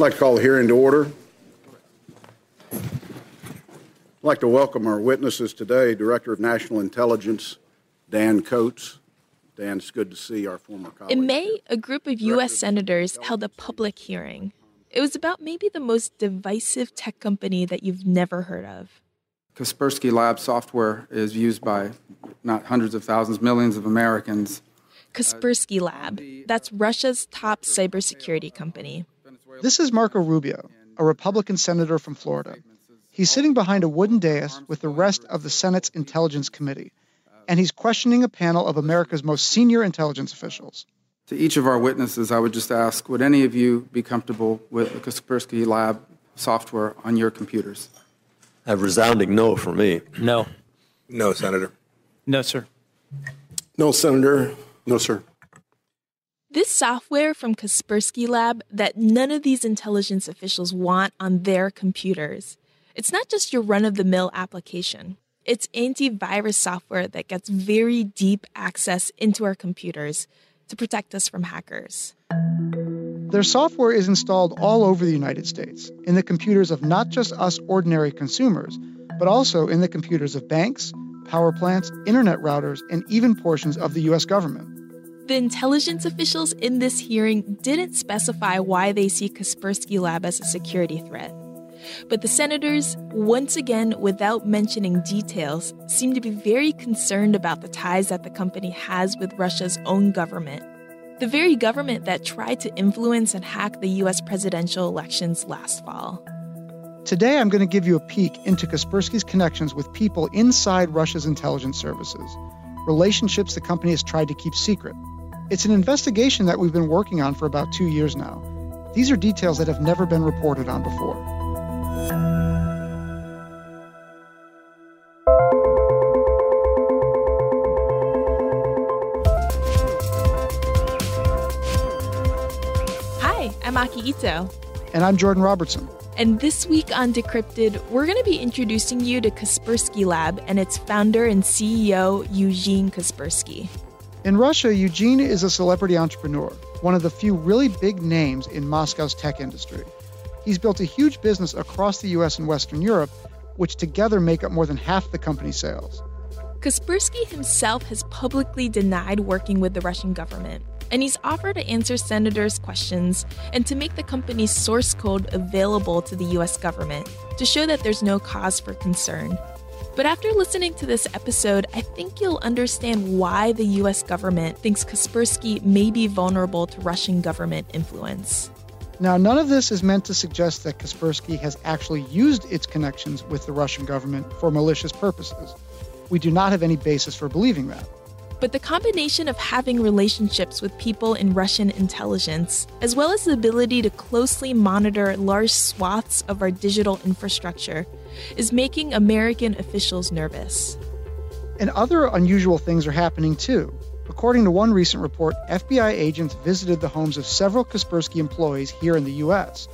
I'd like to call the hearing to order. I'd like to welcome our witnesses today, Director of National Intelligence, Dan Coats. Dan, it's good to see our former colleague. In May, a group of U.S. senators held a public hearing. It was about maybe the most divisive tech company that you've never heard of. Kaspersky Lab software is used by not hundreds of thousands, millions of Americans. Kaspersky Lab, that's Russia's top cybersecurity company. This is Marco Rubio, a Republican senator from Florida. He's sitting behind a wooden dais with the rest of the Senate's Intelligence Committee, and he's questioning a panel of America's most senior intelligence officials. To each of our witnesses, I would just ask would any of you be comfortable with the Kaspersky Lab software on your computers? A resounding no for me. No. No, Senator. No, sir. No, Senator. No, sir. This software from Kaspersky Lab that none of these intelligence officials want on their computers. It's not just your run of the mill application. It's antivirus software that gets very deep access into our computers to protect us from hackers. Their software is installed all over the United States, in the computers of not just us ordinary consumers, but also in the computers of banks, power plants, internet routers, and even portions of the US government. The intelligence officials in this hearing didn't specify why they see Kaspersky Lab as a security threat. But the senators, once again without mentioning details, seem to be very concerned about the ties that the company has with Russia's own government. The very government that tried to influence and hack the US presidential elections last fall. Today, I'm going to give you a peek into Kaspersky's connections with people inside Russia's intelligence services, relationships the company has tried to keep secret. It's an investigation that we've been working on for about two years now. These are details that have never been reported on before. Hi, I'm Aki Ito. And I'm Jordan Robertson. And this week on Decrypted, we're going to be introducing you to Kaspersky Lab and its founder and CEO, Eugene Kaspersky. In Russia, Eugene is a celebrity entrepreneur, one of the few really big names in Moscow's tech industry. He's built a huge business across the US and Western Europe, which together make up more than half the company's sales. Kaspersky himself has publicly denied working with the Russian government, and he's offered to answer senators' questions and to make the company's source code available to the US government to show that there's no cause for concern. But after listening to this episode, I think you'll understand why the US government thinks Kaspersky may be vulnerable to Russian government influence. Now, none of this is meant to suggest that Kaspersky has actually used its connections with the Russian government for malicious purposes. We do not have any basis for believing that. But the combination of having relationships with people in Russian intelligence, as well as the ability to closely monitor large swaths of our digital infrastructure, is making American officials nervous. And other unusual things are happening too. According to one recent report, FBI agents visited the homes of several Kaspersky employees here in the U.S.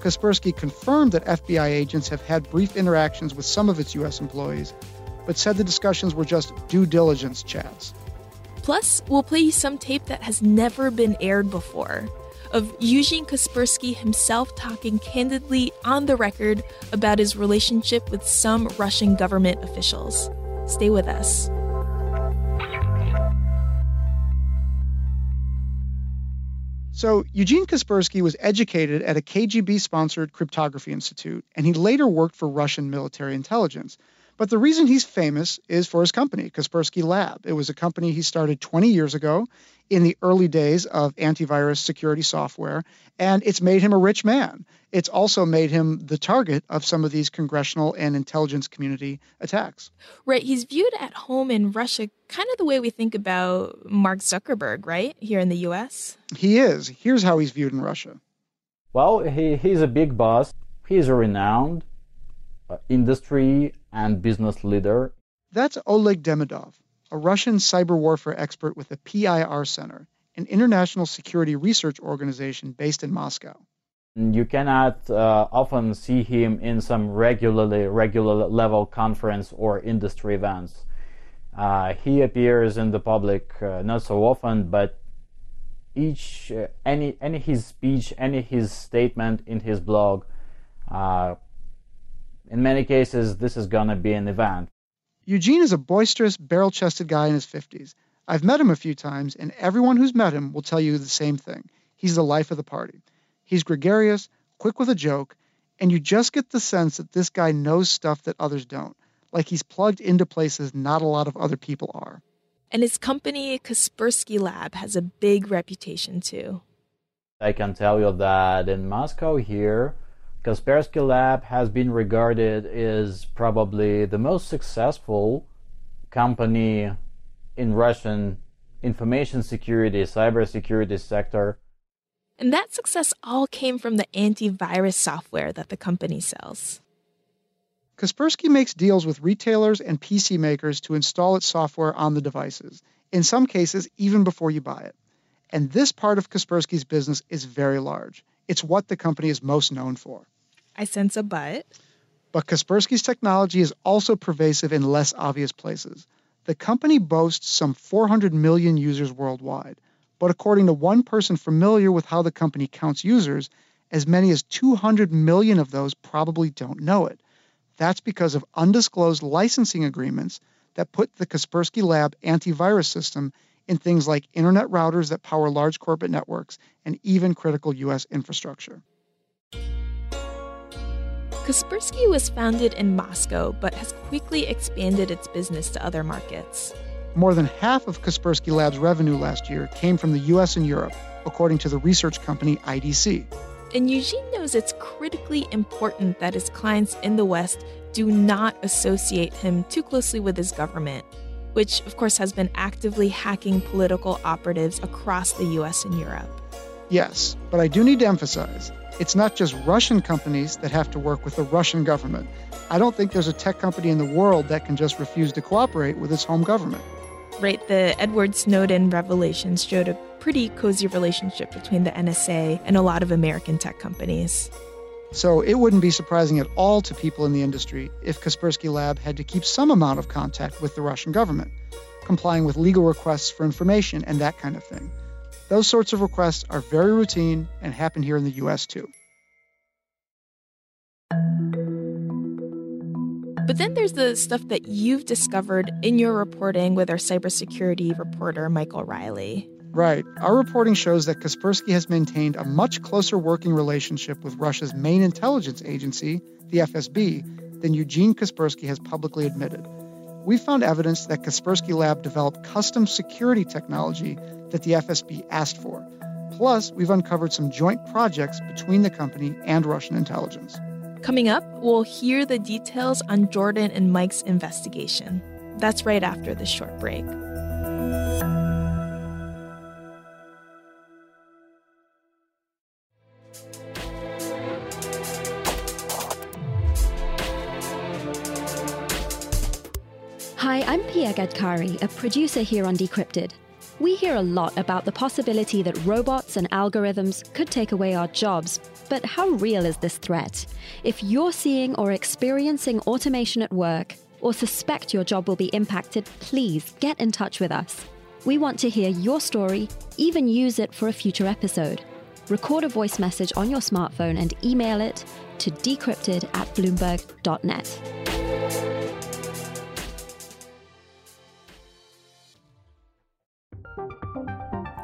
Kaspersky confirmed that FBI agents have had brief interactions with some of its U.S. employees, but said the discussions were just due diligence chats. Plus, we'll play you some tape that has never been aired before of Eugene Kaspersky himself talking candidly on the record about his relationship with some Russian government officials. Stay with us. So, Eugene Kaspersky was educated at a KGB sponsored cryptography institute, and he later worked for Russian military intelligence. But the reason he's famous is for his company, Kaspersky Lab. It was a company he started 20 years ago in the early days of antivirus security software, and it's made him a rich man. It's also made him the target of some of these congressional and intelligence community attacks. Right. He's viewed at home in Russia kind of the way we think about Mark Zuckerberg, right? Here in the US. He is. Here's how he's viewed in Russia. Well, he, he's a big boss. He's a renowned uh, industry and business leader. That's Oleg Demidov, a Russian cyber warfare expert with the PIR Center, an international security research organization based in Moscow. You cannot uh, often see him in some regularly regular level conference or industry events. Uh, he appears in the public uh, not so often, but each uh, any any his speech, any his statement in his blog uh, in many cases, this is going to be an event. Eugene is a boisterous, barrel chested guy in his 50s. I've met him a few times, and everyone who's met him will tell you the same thing. He's the life of the party. He's gregarious, quick with a joke, and you just get the sense that this guy knows stuff that others don't, like he's plugged into places not a lot of other people are. And his company, Kaspersky Lab, has a big reputation too. I can tell you that in Moscow here, Kaspersky Lab has been regarded as probably the most successful company in Russian information security, cybersecurity sector. And that success all came from the antivirus software that the company sells. Kaspersky makes deals with retailers and PC makers to install its software on the devices, in some cases, even before you buy it. And this part of Kaspersky's business is very large. It's what the company is most known for. I sense a but. But Kaspersky's technology is also pervasive in less obvious places. The company boasts some 400 million users worldwide, but according to one person familiar with how the company counts users, as many as 200 million of those probably don't know it. That's because of undisclosed licensing agreements that put the Kaspersky Lab antivirus system in things like internet routers that power large corporate networks and even critical U.S. infrastructure. Kaspersky was founded in Moscow but has quickly expanded its business to other markets. More than half of Kaspersky Lab's revenue last year came from the US and Europe, according to the research company IDC. And Eugene knows it's critically important that his clients in the West do not associate him too closely with his government, which, of course, has been actively hacking political operatives across the US and Europe. Yes, but I do need to emphasize it's not just Russian companies that have to work with the Russian government. I don't think there's a tech company in the world that can just refuse to cooperate with its home government. Right, the Edward Snowden revelations showed a pretty cozy relationship between the NSA and a lot of American tech companies. So it wouldn't be surprising at all to people in the industry if Kaspersky Lab had to keep some amount of contact with the Russian government, complying with legal requests for information and that kind of thing. Those sorts of requests are very routine and happen here in the US too. But then there's the stuff that you've discovered in your reporting with our cybersecurity reporter, Michael Riley. Right. Our reporting shows that Kaspersky has maintained a much closer working relationship with Russia's main intelligence agency, the FSB, than Eugene Kaspersky has publicly admitted. We found evidence that Kaspersky Lab developed custom security technology that the FSB asked for. Plus, we've uncovered some joint projects between the company and Russian intelligence. Coming up, we'll hear the details on Jordan and Mike's investigation. That's right after this short break. I'm Pia Gadkari, a producer here on Decrypted. We hear a lot about the possibility that robots and algorithms could take away our jobs, but how real is this threat? If you're seeing or experiencing automation at work, or suspect your job will be impacted, please get in touch with us. We want to hear your story, even use it for a future episode. Record a voice message on your smartphone and email it to decrypted at bloomberg.net.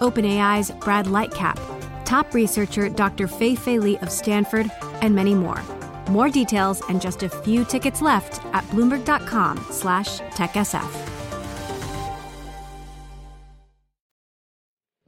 OpenAI's Brad Lightcap, top researcher Dr. Fei Fei Li of Stanford, and many more. More details and just a few tickets left at bloomberg.com slash techsf.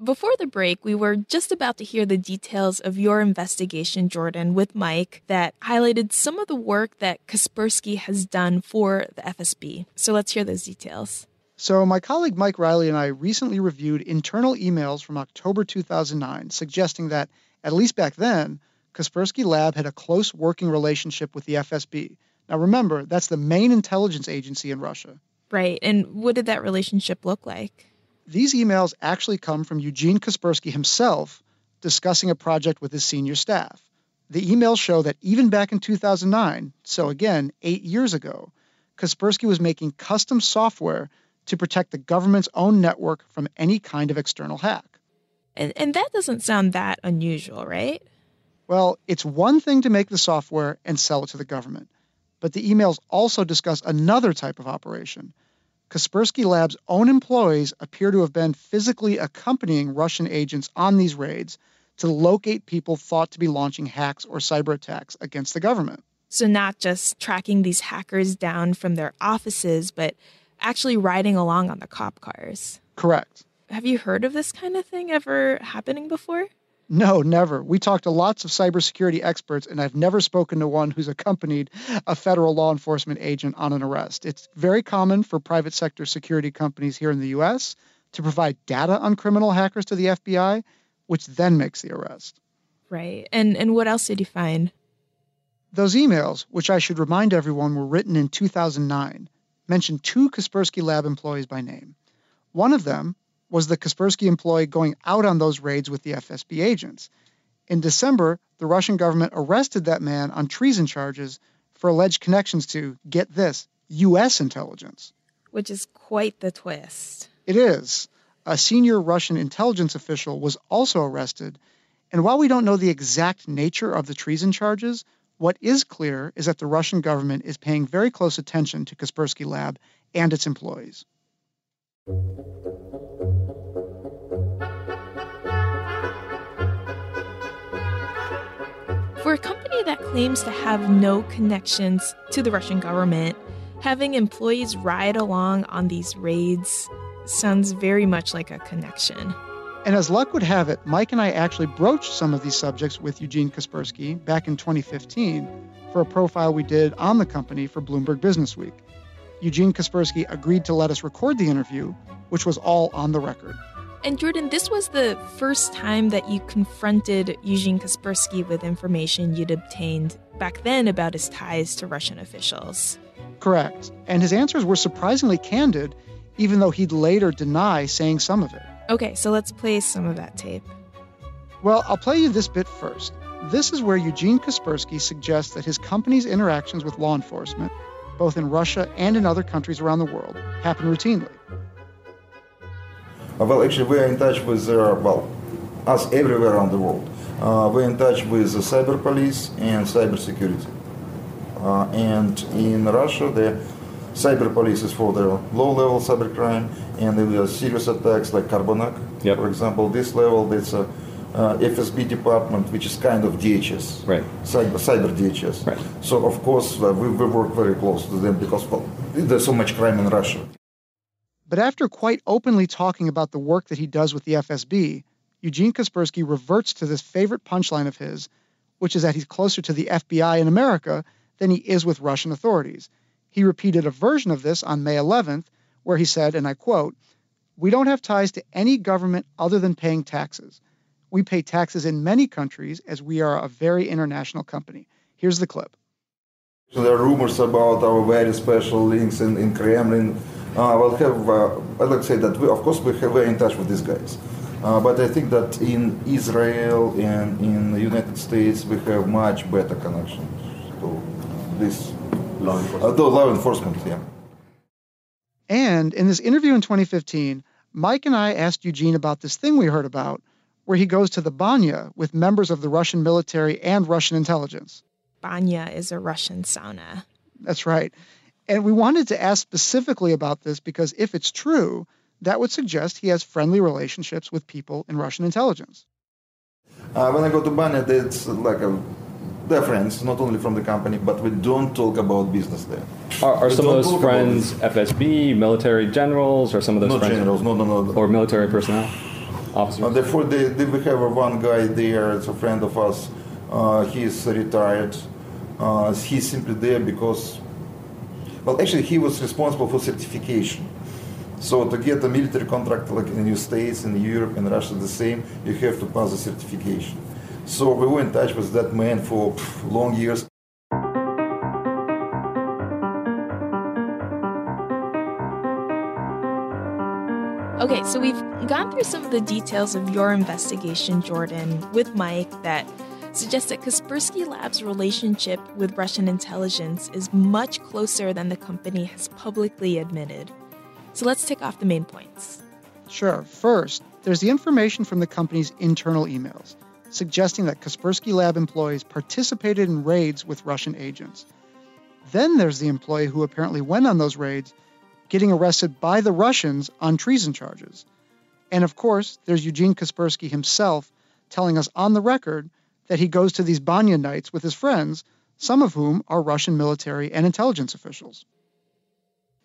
Before the break, we were just about to hear the details of your investigation, Jordan, with Mike that highlighted some of the work that Kaspersky has done for the FSB. So let's hear those details. So, my colleague Mike Riley and I recently reviewed internal emails from October 2009 suggesting that, at least back then, Kaspersky Lab had a close working relationship with the FSB. Now, remember, that's the main intelligence agency in Russia. Right. And what did that relationship look like? These emails actually come from Eugene Kaspersky himself discussing a project with his senior staff. The emails show that even back in 2009, so again, eight years ago, Kaspersky was making custom software to protect the government's own network from any kind of external hack. And, and that doesn't sound that unusual, right? Well, it's one thing to make the software and sell it to the government, but the emails also discuss another type of operation Kaspersky Lab's own employees appear to have been physically accompanying Russian agents on these raids to locate people thought to be launching hacks or cyber attacks against the government. So, not just tracking these hackers down from their offices, but actually riding along on the cop cars. Correct. Have you heard of this kind of thing ever happening before? No, never. We talked to lots of cybersecurity experts, and I've never spoken to one who's accompanied a federal law enforcement agent on an arrest. It's very common for private sector security companies here in the U.S. to provide data on criminal hackers to the FBI, which then makes the arrest. Right. And and what else did you find? Those emails, which I should remind everyone were written in 2009, mentioned two Kaspersky Lab employees by name. One of them, was the Kaspersky employee going out on those raids with the FSB agents. In December, the Russian government arrested that man on treason charges for alleged connections to, get this, U.S. intelligence. Which is quite the twist. It is. A senior Russian intelligence official was also arrested. And while we don't know the exact nature of the treason charges, what is clear is that the Russian government is paying very close attention to Kaspersky Lab and its employees. For a company that claims to have no connections to the Russian government, having employees ride along on these raids sounds very much like a connection. And as luck would have it, Mike and I actually broached some of these subjects with Eugene Kaspersky back in 2015 for a profile we did on the company for Bloomberg Business Week. Eugene Kaspersky agreed to let us record the interview, which was all on the record. And Jordan, this was the first time that you confronted Eugene Kaspersky with information you'd obtained back then about his ties to Russian officials. Correct. And his answers were surprisingly candid, even though he'd later deny saying some of it. Okay, so let's play some of that tape. Well, I'll play you this bit first. This is where Eugene Kaspersky suggests that his company's interactions with law enforcement, both in Russia and in other countries around the world, happen routinely. Well, actually, we are in touch with, uh, well, us everywhere around the world. Uh, we're in touch with the cyber police and cyber security. Uh, and in Russia, the cyber police is for the low-level cybercrime, and the serious attacks like Carbanak, yep. for example. This level, that's a uh, FSB department, which is kind of DHS, right? Cyber, cyber DHS. Right. So of course uh, we, we work very close to them because well, there's so much crime in Russia. But after quite openly talking about the work that he does with the FSB, Eugene Kaspersky reverts to this favorite punchline of his, which is that he's closer to the FBI in America than he is with Russian authorities. He repeated a version of this on May 11th, where he said, and I quote, We don't have ties to any government other than paying taxes. We pay taxes in many countries as we are a very international company. Here's the clip. So there are rumors about our very special links in, in Kremlin uh, will have, uh, I'd like to say that we, of course we have, we're in touch with these guys. Uh, but I think that in Israel and in the United States we have much better connections to these Law enforcement. Uh, law enforcement, yeah. And in this interview in 2015, Mike and I asked Eugene about this thing we heard about, where he goes to the banya with members of the Russian military and Russian intelligence. Banya is a Russian sauna. That's right. And we wanted to ask specifically about this because if it's true, that would suggest he has friendly relationships with people in Russian intelligence. Uh, when I go to Banya, it's like a they're friends, not only from the company, but we don't talk about business there. Are, are some of those friends FSB, military generals, or some of those not friends? generals, no, no, no. Or military personnel, officers? Uh, therefore, they, they, we have one guy there, it's a friend of us. Uh, he's retired. Uh, he's simply there because, well, actually, he was responsible for certification. So to get a military contract like in the United States, in Europe, in Russia, the same, you have to pass the certification. So we were in touch with that man for long years. Okay, so we've gone through some of the details of your investigation, Jordan, with Mike that suggests that Kaspersky Lab's relationship with Russian intelligence is much closer than the company has publicly admitted. So let's take off the main points. Sure. First, there's the information from the company's internal emails suggesting that Kaspersky Lab employees participated in raids with Russian agents. Then there's the employee who apparently went on those raids, getting arrested by the Russians on treason charges. And of course, there's Eugene Kaspersky himself telling us on the record that he goes to these Banya nights with his friends, some of whom are Russian military and intelligence officials.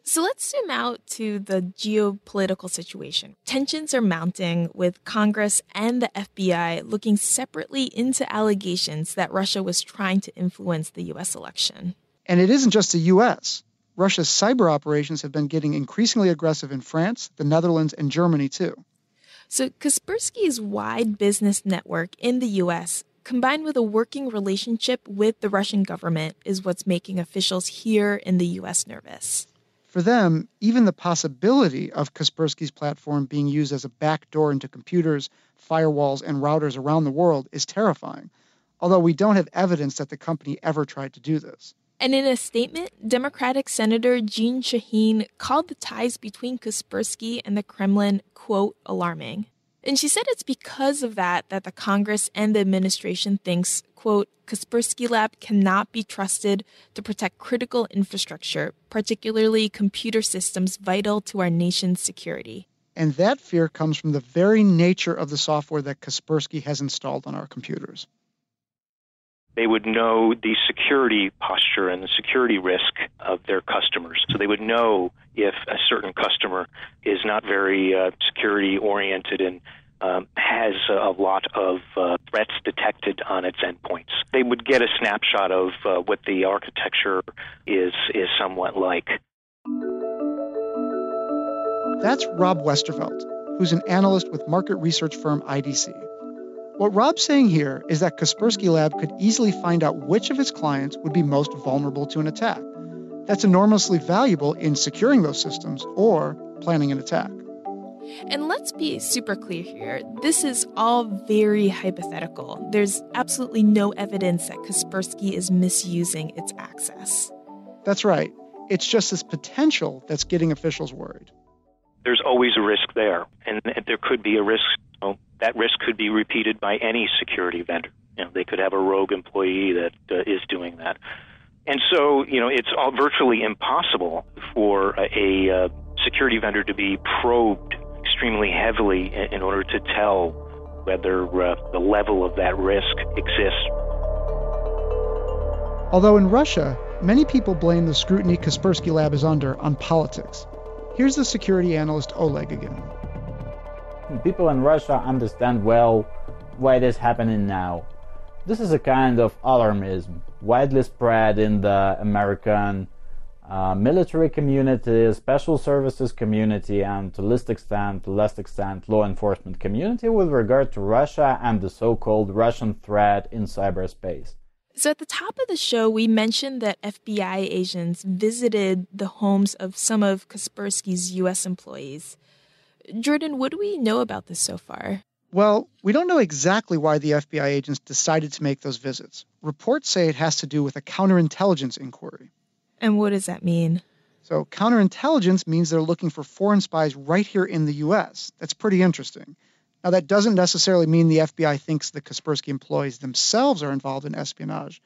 So let's zoom out to the geopolitical situation. Tensions are mounting with Congress and the FBI looking separately into allegations that Russia was trying to influence the U.S. election. And it isn't just the U.S. Russia's cyber operations have been getting increasingly aggressive in France, the Netherlands, and Germany, too. So Kaspersky's wide business network in the U.S combined with a working relationship with the Russian government, is what's making officials here in the U.S. nervous. For them, even the possibility of Kaspersky's platform being used as a backdoor into computers, firewalls, and routers around the world is terrifying, although we don't have evidence that the company ever tried to do this. And in a statement, Democratic Senator Jeanne Shaheen called the ties between Kaspersky and the Kremlin, quote, alarming. And she said it's because of that that the Congress and the administration thinks, quote, Kaspersky Lab cannot be trusted to protect critical infrastructure, particularly computer systems vital to our nation's security. And that fear comes from the very nature of the software that Kaspersky has installed on our computers. They would know the security posture and the security risk of their customers. So they would know if a certain customer is not very uh, security oriented and um, has a lot of uh, threats detected on its endpoints. They would get a snapshot of uh, what the architecture is is somewhat like. That's Rob Westervelt, who's an analyst with market research firm IDC. What Rob's saying here is that Kaspersky Lab could easily find out which of its clients would be most vulnerable to an attack. That's enormously valuable in securing those systems or planning an attack. And let's be super clear here this is all very hypothetical. There's absolutely no evidence that Kaspersky is misusing its access. That's right. It's just this potential that's getting officials worried. There's always a risk there, and there could be a risk. You know, that risk could be repeated by any security vendor. You know, they could have a rogue employee that uh, is doing that. And so, you know, it's all virtually impossible for a, a uh, security vendor to be probed extremely heavily in order to tell whether uh, the level of that risk exists. Although in Russia, many people blame the scrutiny Kaspersky Lab is under on politics. Here's the security analyst Oleg again. People in Russia understand well why it is happening now. This is a kind of alarmism widely spread in the American uh, military community, special services community, and to least extent, to less extent, law enforcement community with regard to Russia and the so-called Russian threat in cyberspace. So at the top of the show, we mentioned that FBI agents visited the homes of some of Kaspersky's U.S. employees. Jordan, what do we know about this so far? Well, we don't know exactly why the FBI agents decided to make those visits. Reports say it has to do with a counterintelligence inquiry. And what does that mean? So, counterintelligence means they're looking for foreign spies right here in the U.S. That's pretty interesting. Now, that doesn't necessarily mean the FBI thinks the Kaspersky employees themselves are involved in espionage,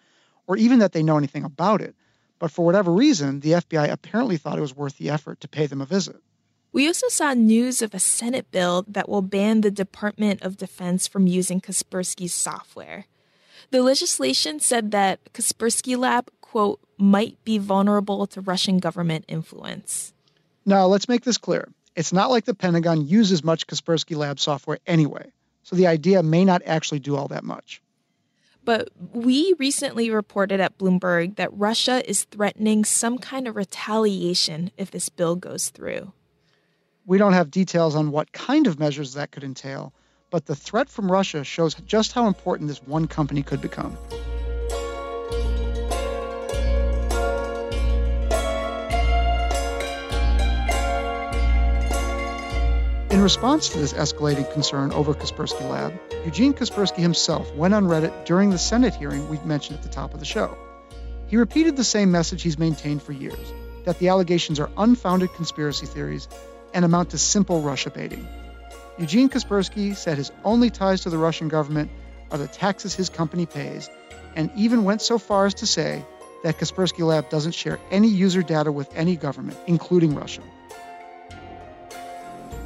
or even that they know anything about it. But for whatever reason, the FBI apparently thought it was worth the effort to pay them a visit. We also saw news of a Senate bill that will ban the Department of Defense from using Kaspersky's software. The legislation said that Kaspersky Lab, quote, might be vulnerable to Russian government influence. Now, let's make this clear. It's not like the Pentagon uses much Kaspersky Lab software anyway, so the idea may not actually do all that much. But we recently reported at Bloomberg that Russia is threatening some kind of retaliation if this bill goes through. We don't have details on what kind of measures that could entail, but the threat from Russia shows just how important this one company could become. In response to this escalating concern over Kaspersky Lab, Eugene Kaspersky himself went on Reddit during the Senate hearing we've mentioned at the top of the show. He repeated the same message he's maintained for years that the allegations are unfounded conspiracy theories and amount to simple Russia baiting. Eugene Kaspersky said his only ties to the Russian government are the taxes his company pays, and even went so far as to say that Kaspersky Lab doesn't share any user data with any government, including Russia.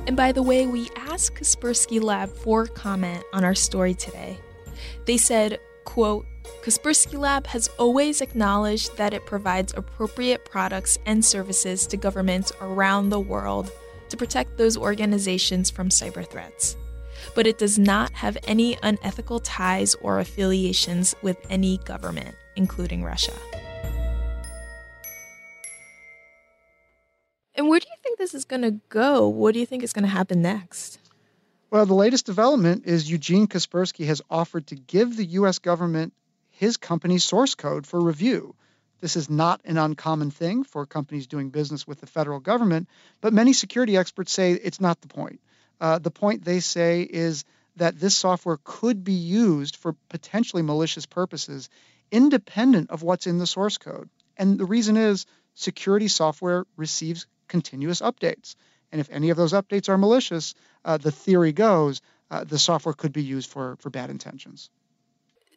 And by the way, we asked Kaspersky Lab for comment on our story today. They said, quote, Kaspersky Lab has always acknowledged that it provides appropriate products and services to governments around the world to protect those organizations from cyber threats. But it does not have any unethical ties or affiliations with any government, including Russia. And where do you think this is going to go? What do you think is going to happen next? Well, the latest development is Eugene Kaspersky has offered to give the U.S. government his company's source code for review. This is not an uncommon thing for companies doing business with the federal government, but many security experts say it's not the point. Uh, the point they say is that this software could be used for potentially malicious purposes independent of what's in the source code. And the reason is security software receives continuous updates. And if any of those updates are malicious, uh, the theory goes uh, the software could be used for, for bad intentions.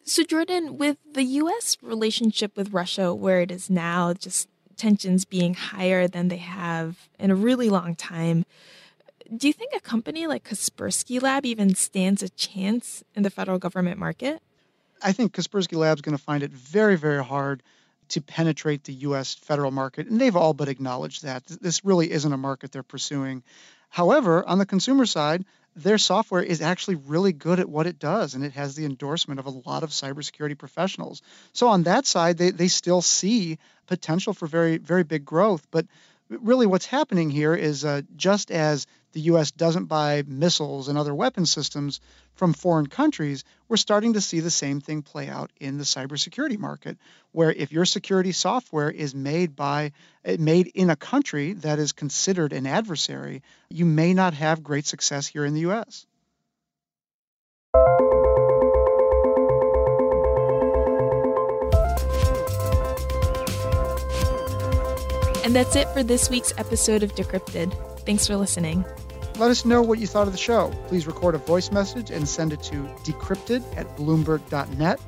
So, Jordan, with the U.S. relationship with Russia where it is now, just tensions being higher than they have in a really long time, do you think a company like Kaspersky Lab even stands a chance in the federal government market? I think Kaspersky Lab's going to find it very, very hard to penetrate the U.S. federal market, and they've all but acknowledged that. This really isn't a market they're pursuing. However, on the consumer side, their software is actually really good at what it does, and it has the endorsement of a lot of cybersecurity professionals. So on that side, they, they still see potential for very, very big growth. But really what's happening here is uh, just as the U.S. doesn't buy missiles and other weapon systems from foreign countries, we're starting to see the same thing play out in the cybersecurity market, where if your security software is made by eh, made in a country that is considered an adversary, you may not have great success here in the U.S. And that's it for this week's episode of Decrypted. Thanks for listening. Let us know what you thought of the show. Please record a voice message and send it to decrypted at bloomberg.net.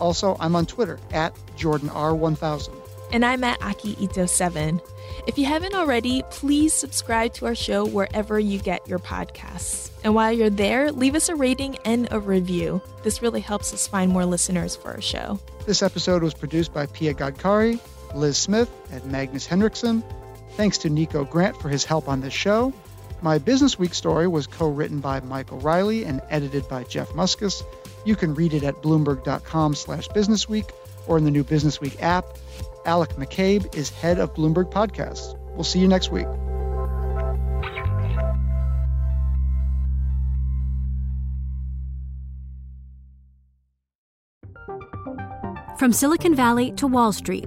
Also, I'm on Twitter at JordanR1000. And I'm at Aki Ito7. If you haven't already, please subscribe to our show wherever you get your podcasts. And while you're there, leave us a rating and a review. This really helps us find more listeners for our show. This episode was produced by Pia Gadkari Liz Smith, and Magnus Henriksen. Thanks to Nico Grant for his help on this show. My Business Week story was co written by Michael Riley and edited by Jeff Muskus. You can read it at bloomberg.com slash businessweek or in the new Business Week app. Alec McCabe is head of Bloomberg Podcasts. We'll see you next week. From Silicon Valley to Wall Street,